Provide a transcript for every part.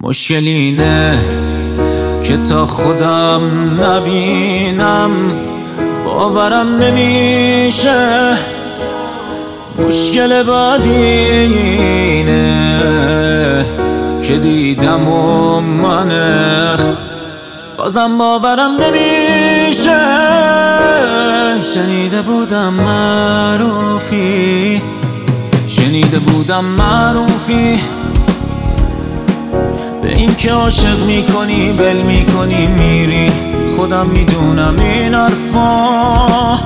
مشکل اینه که تا خودم نبینم باورم نمیشه. مشکل بعدی اینه که دیدم و منه. بازم باورم نمیشه. شنیده بودم معروفی. شنیده بودم معروفی. که عاشق می‌کنی بل می‌کنی میری. خودم می‌دونم این حرفا.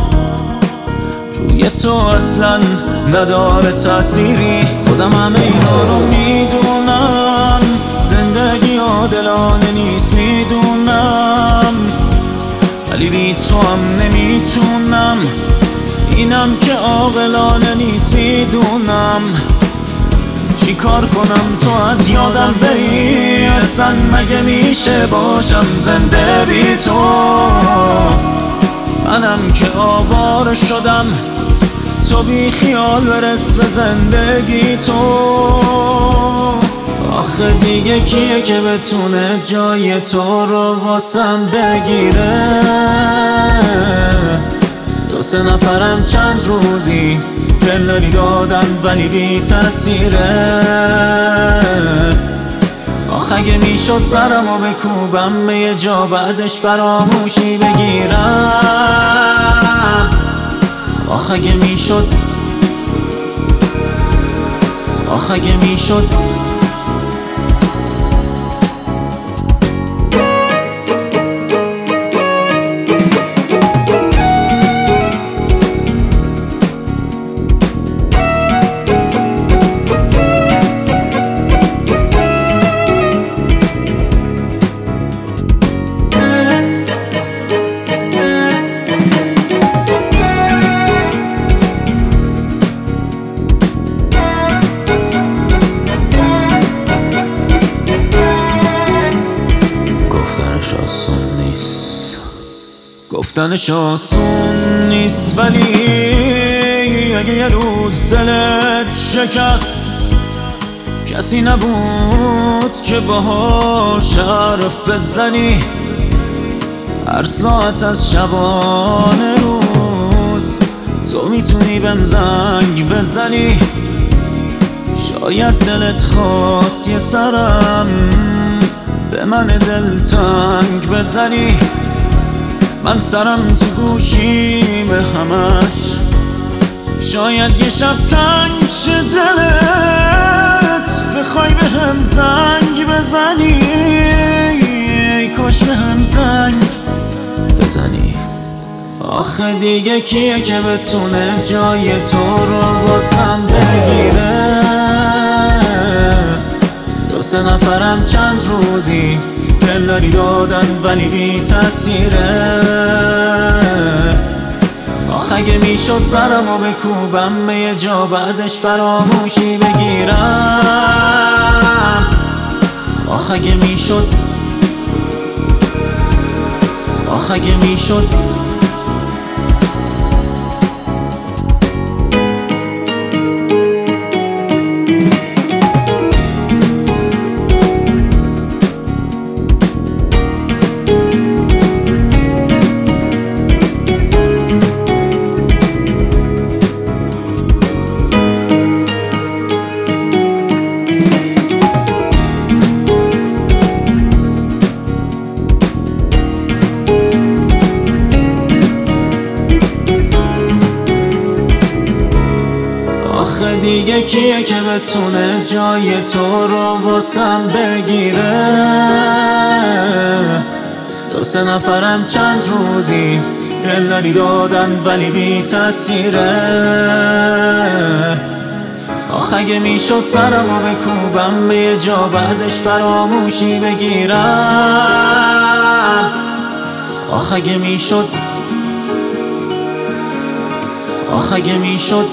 روی تو اصلا نداره تأثیری. خودم همه اینا رو می‌دونم. زندگی عادلانه نیست می‌دونم. ولی بی تو هم نمی‌تونم. اینم که عاقلانه نیست می‌دونم. چی کار کنم؟ تو از یادم بری اصلا مگه میشه باشم زنده بی تو؟ منم که آوار شدم تو بی خیال برس به زندگی تو. آخه دیگه کیه که بتونه جای تو رو واسم بگیره؟ دو سه نفرم چند روزی؟ دلداری دادن ولی بی تاثیره آخ اگه می‌شد سرم و بکوبم به یه جا بعدش فراموشی بگیرم. آخ اگه می‌شد آخ اگه می‌شد گفتنش آسون نیست ولی اگه یه روز دلت شکست کسی نبود که باهاش حرف بزنی. هر ساعت از شبانه روز تو می‌تونی بهم زنگ بزنی. شاید دلت خواست یه سرم به من دلتنگ بزنی. من سرم تو گوشی به همش. شاید یه شب تنگ شه دلت. بخوای به هم زنگ بزنی. ای کاش به هم زنگ بزنی. آخه دیگه کیه که بتونه جای تو رو واسم بگیره؟ دو سه نفرم چند روزی دلداری دادن ولی بی تاثیره آخ اگه می‌شد سرم و بکوبم به یه جا بعدش فراموشی بگیرم. آخ اگه می‌شد آخ اگه می‌شد دیگه کیه که بتونه جای تو رو واسم بگیره؟ دو سه نفرم چند روزی دلداری دادن ولی بی تاثیره آخ اگه می‌شد سرم و بکوبم به یه جا بعدش فراموشی بگیرم. آخ اگه می‌شد آخ اگه می‌شد